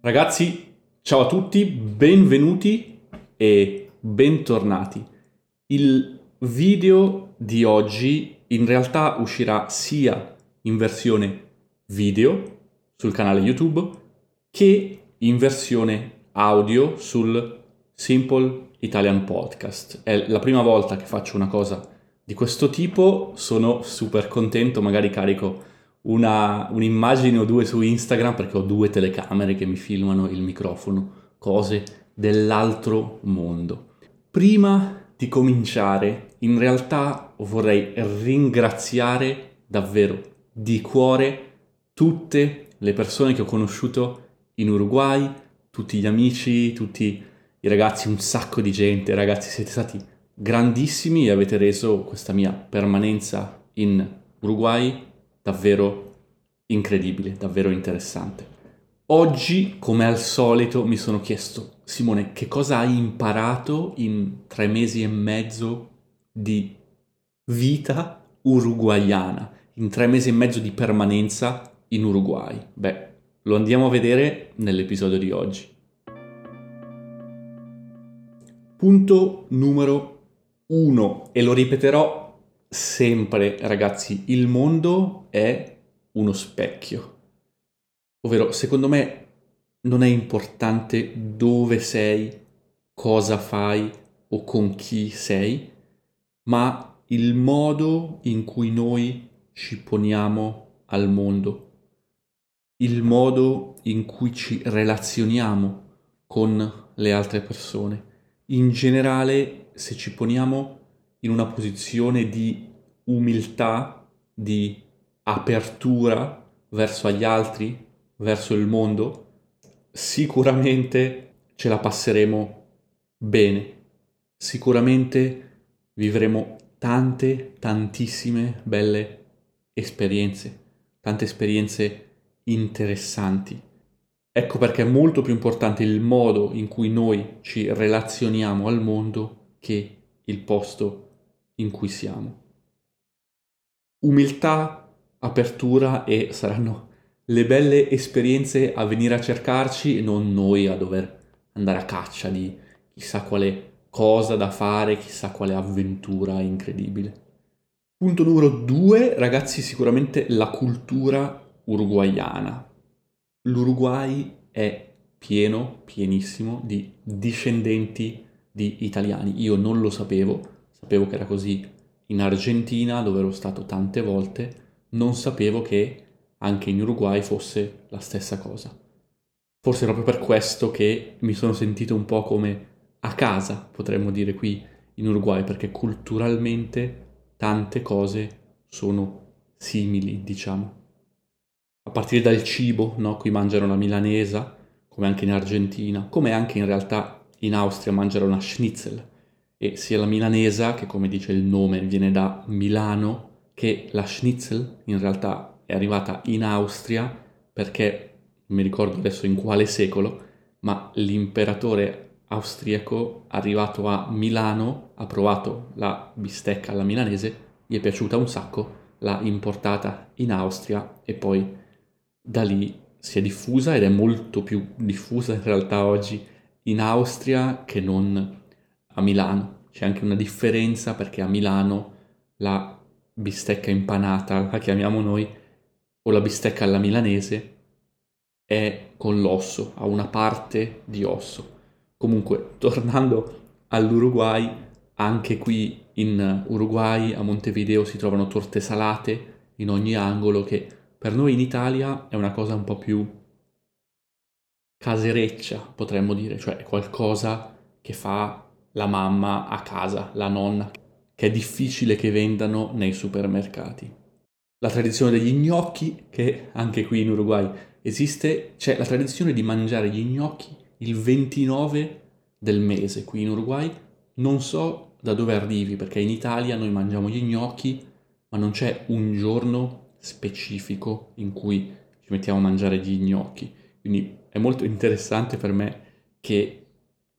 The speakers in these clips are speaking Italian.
Ragazzi, ciao a tutti, benvenuti e bentornati. Il video di oggi in realtà uscirà sia in versione video sul canale YouTube che in versione audio sul Simple Italian Podcast. È la prima volta che faccio una cosa di questo tipo, sono super contento, magari carico una, un'immagine o due su Instagram perché ho due telecamere che mi filmano il microfono, cose dell'altro mondo. Prima di cominciare, in realtà vorrei ringraziare davvero di cuore tutte le persone che ho conosciuto in Uruguay, tutti gli amici, tutti i ragazzi, un sacco di gente, ragazzi siete stati grandissimi e avete reso questa mia permanenza in Uruguay davvero incredibile, davvero interessante. Oggi, come al solito, mi sono chiesto, Simone, che cosa hai imparato in tre mesi e mezzo di vita uruguayana, in tre mesi e mezzo di permanenza in Uruguay? Beh, lo andiamo a vedere nell'episodio di oggi. Punto numero uno, e lo ripeterò sempre, ragazzi, il mondo è uno specchio. Ovvero, secondo me, non è importante dove sei, cosa fai o con chi sei, ma il modo in cui noi ci poniamo al mondo, il modo in cui ci relazioniamo con le altre persone. In generale, se ci poniamo in una posizione di umiltà, di apertura verso gli altri, verso il mondo, sicuramente ce la passeremo bene. Sicuramente vivremo tante, tantissime belle esperienze, tante esperienze interessanti. Ecco perché è molto più importante il modo in cui noi ci relazioniamo al mondo che il posto in cui siamo. Umiltà, apertura e saranno le belle esperienze a venire a cercarci e non noi a dover andare a caccia di chissà quale cosa da fare, chissà quale avventura incredibile. Punto numero due, ragazzi, sicuramente la cultura uruguayana. L'Uruguay è pieno, pienissimo di discendenti di italiani. Io non lo sapevo, sapevo che era così in Argentina, dove ero stato tante volte, non sapevo che anche in Uruguay fosse la stessa cosa. Forse proprio per questo che mi sono sentito un po' come a casa, potremmo dire qui in Uruguay, perché culturalmente tante cose sono simili, diciamo. A partire dal cibo, no? Qui mangiano la milanesa, come anche in Argentina, come anche in realtà in Austria mangiano una schnitzel, e sia la milanesa, che come dice il nome viene da Milano, che la schnitzel in realtà è arrivata in Austria perché, non mi ricordo adesso in quale secolo, ma l'imperatore austriaco arrivato a Milano ha provato la bistecca alla milanese, gli è piaciuta un sacco, l'ha importata in Austria e poi da lì si è diffusa ed è molto più diffusa in realtà oggi in Austria che non a Milano. C'è anche una differenza perché a Milano la bistecca impanata, la chiamiamo noi, o la bistecca alla milanese, è con l'osso, ha una parte di osso. Comunque, tornando all'Uruguay, anche qui in Uruguay, a Montevideo, si trovano torte salate in ogni angolo che per noi in Italia è una cosa un po' più casereccia, potremmo dire, cioè qualcosa che fa la mamma a casa, la nonna, che è difficile che vendano nei supermercati. La tradizione degli gnocchi, che anche qui in Uruguay esiste, c'è la tradizione di mangiare gli gnocchi il 29 del mese qui in Uruguay. Non so da dove arrivi, perché in Italia noi mangiamo gli gnocchi, ma non c'è un giorno specifico in cui ci mettiamo a mangiare gli gnocchi. Quindi è molto interessante per me che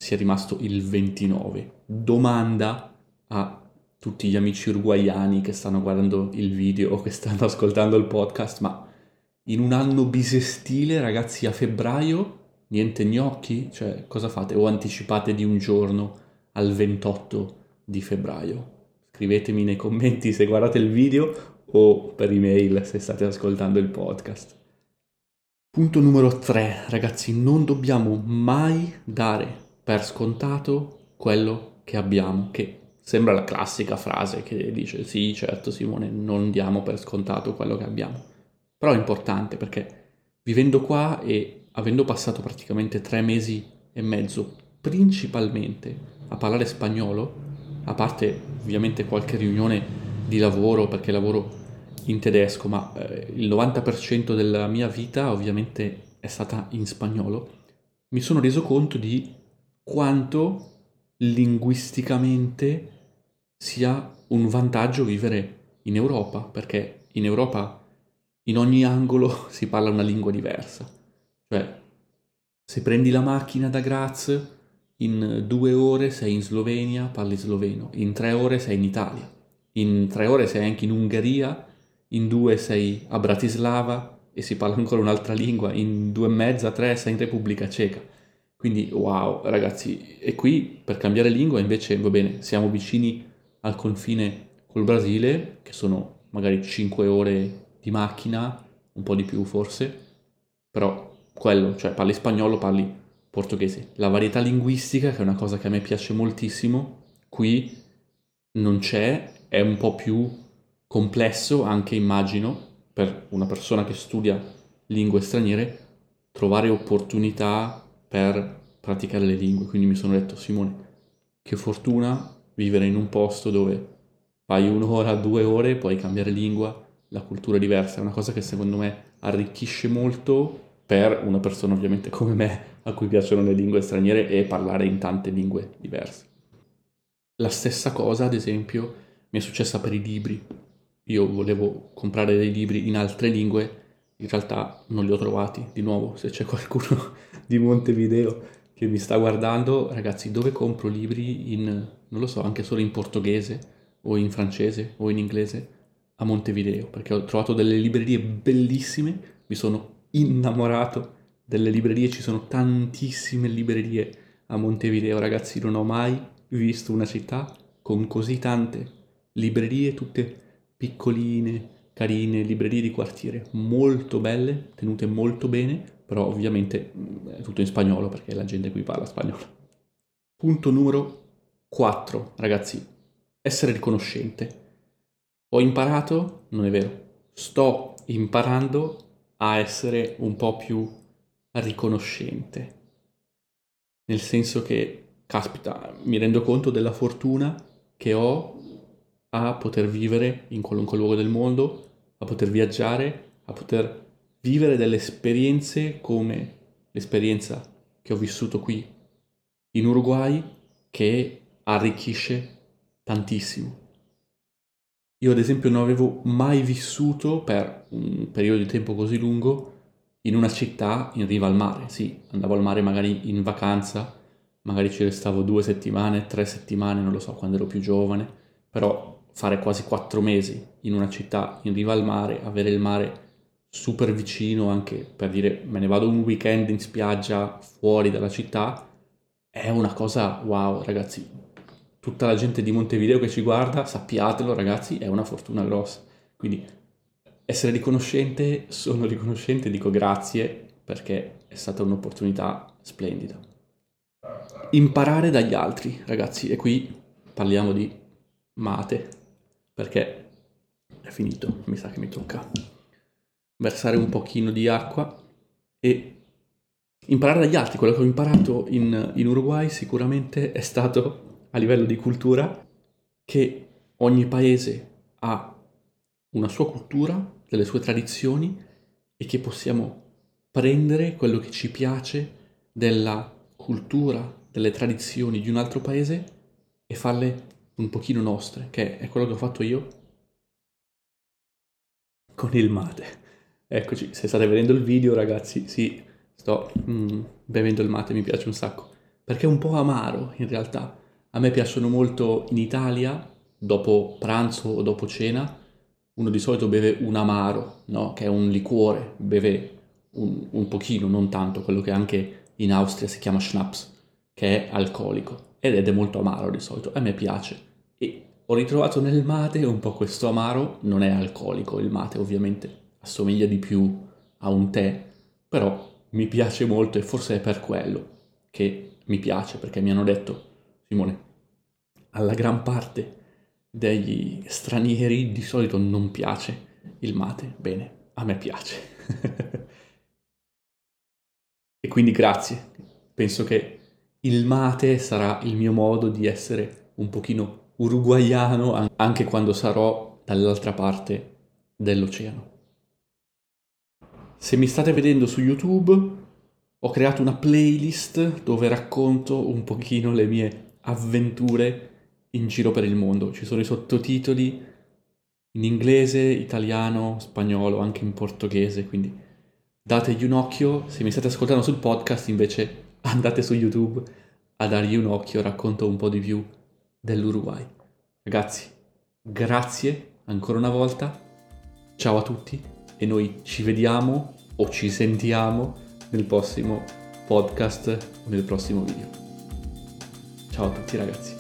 sia rimasto il 29. Domanda a tutti gli amici uruguayani che stanno guardando il video o che stanno ascoltando il podcast, ma in un anno bisestile, ragazzi, a febbraio Niente gnocchi? Cioè, cosa fate? O anticipate di un giorno al 28 di febbraio? Scrivetemi nei commenti se guardate il video o per email se state ascoltando il podcast. Punto numero 3, ragazzi, non dobbiamo mai dare per scontato quello che abbiamo, che sembra la classica frase che dice sì, certo Simone, non diamo per scontato quello che abbiamo. Però è importante perché vivendo qua e avendo passato praticamente tre mesi e mezzo principalmente a parlare spagnolo, a parte ovviamente qualche riunione di lavoro perché lavoro in tedesco, ma eh, il 90% della mia vita ovviamente è stata in spagnolo, mi sono reso conto di quanto linguisticamente sia un vantaggio vivere in Europa, perché in Europa in ogni angolo si parla una lingua diversa. Cioè, se prendi la macchina da Graz, in due ore sei in Slovenia, parli sloveno, in tre ore sei in Italia, in tre ore sei anche in Ungheria, in due sei a Bratislava e si parla ancora un'altra lingua, in due e mezza, tre sei in Repubblica Ceca. Quindi wow, ragazzi, e qui per cambiare lingua invece va bene, siamo vicini al confine col Brasile, che sono magari 5 ore di macchina, un po' di più forse, però quello, cioè parli spagnolo, parli portoghese. La varietà linguistica, che è una cosa che a me piace moltissimo, qui non c'è, è un po' più complesso anche immagino per una persona che studia lingue straniere trovare opportunità per praticare le lingue. Quindi mi sono detto, Simone, che fortuna vivere in un posto dove fai un'ora, due ore, puoi cambiare lingua, la cultura è diversa, è una cosa che secondo me arricchisce molto per una persona ovviamente come me a cui piacciono le lingue straniere e parlare in tante lingue diverse. La stessa cosa, ad esempio, mi è successa per i libri. Io volevo comprare dei libri in altre lingue, in realtà non li ho trovati. Di nuovo, se c'è qualcuno di Montevideo che mi sta guardando, ragazzi, dove compro libri in, non lo so, anche solo in portoghese o in francese o in inglese? A Montevideo, perché ho trovato delle librerie bellissime, mi sono innamorato delle librerie, ci sono tantissime librerie a Montevideo, ragazzi, non ho mai visto una città con così tante librerie, tutte piccoline, carine, librerie di quartiere, molto belle, tenute molto bene, però ovviamente mm, è tutto in spagnolo perché la gente qui parla spagnolo. Punto numero 4, ragazzi, essere riconoscente. Ho imparato, non è vero, sto imparando a essere un po' più riconoscente. Nel senso che, caspita, mi rendo conto della fortuna che ho a poter vivere in qualunque luogo del mondo, a poter viaggiare, a poter vivere delle esperienze come l'esperienza che ho vissuto qui in Uruguay che arricchisce tantissimo. Io ad esempio non avevo mai vissuto per un periodo di tempo così lungo in una città in riva al mare. Sì, andavo al mare magari in vacanza, magari ci restavo due settimane, tre settimane, non lo so, quando ero più giovane, però fare quasi quattro mesi in una città in riva al mare, avere il mare super vicino anche per dire me ne vado un weekend in spiaggia fuori dalla città, è una cosa wow ragazzi, tutta la gente di Montevideo che ci guarda, sappiatelo ragazzi, è una fortuna grossa. Quindi essere riconoscente, sono riconoscente, dico grazie perché è stata un'opportunità splendida. Imparare dagli altri, ragazzi, e qui parliamo di mate, perché è finito, mi sa che mi tocca versare un pochino di acqua e imparare dagli altri. Quello che ho imparato in, in Uruguay sicuramente è stato a livello di cultura che ogni paese ha una sua cultura, delle sue tradizioni e che possiamo prendere quello che ci piace della cultura, delle tradizioni di un altro paese e farle un pochino nostre, che è quello che ho fatto io con il mate. Eccoci, se state vedendo il video ragazzi, sì, sto mm, bevendo il mate, mi piace un sacco, perché è un po' amaro in realtà, a me piacciono molto in Italia, dopo pranzo o dopo cena, uno di solito beve un amaro, no? che è un liquore, beve un, un pochino, non tanto, quello che anche in Austria si chiama Schnaps, che è alcolico ed è molto amaro di solito, a me piace. E ho ritrovato nel mate un po' questo amaro, non è alcolico, il mate ovviamente assomiglia di più a un tè, però mi piace molto e forse è per quello che mi piace, perché mi hanno detto, Simone, alla gran parte degli stranieri di solito non piace il mate, bene, a me piace. e quindi grazie, penso che il mate sarà il mio modo di essere un pochino uruguaiano anche quando sarò dall'altra parte dell'oceano. Se mi state vedendo su YouTube, ho creato una playlist dove racconto un pochino le mie avventure in giro per il mondo. Ci sono i sottotitoli in inglese, italiano, spagnolo, anche in portoghese, quindi dategli un occhio. Se mi state ascoltando sul podcast, invece andate su YouTube a dargli un occhio, racconto un po' di più dell'Uruguay. Ragazzi, grazie ancora una volta. Ciao a tutti e noi ci vediamo o ci sentiamo nel prossimo podcast, nel prossimo video. Ciao a tutti ragazzi.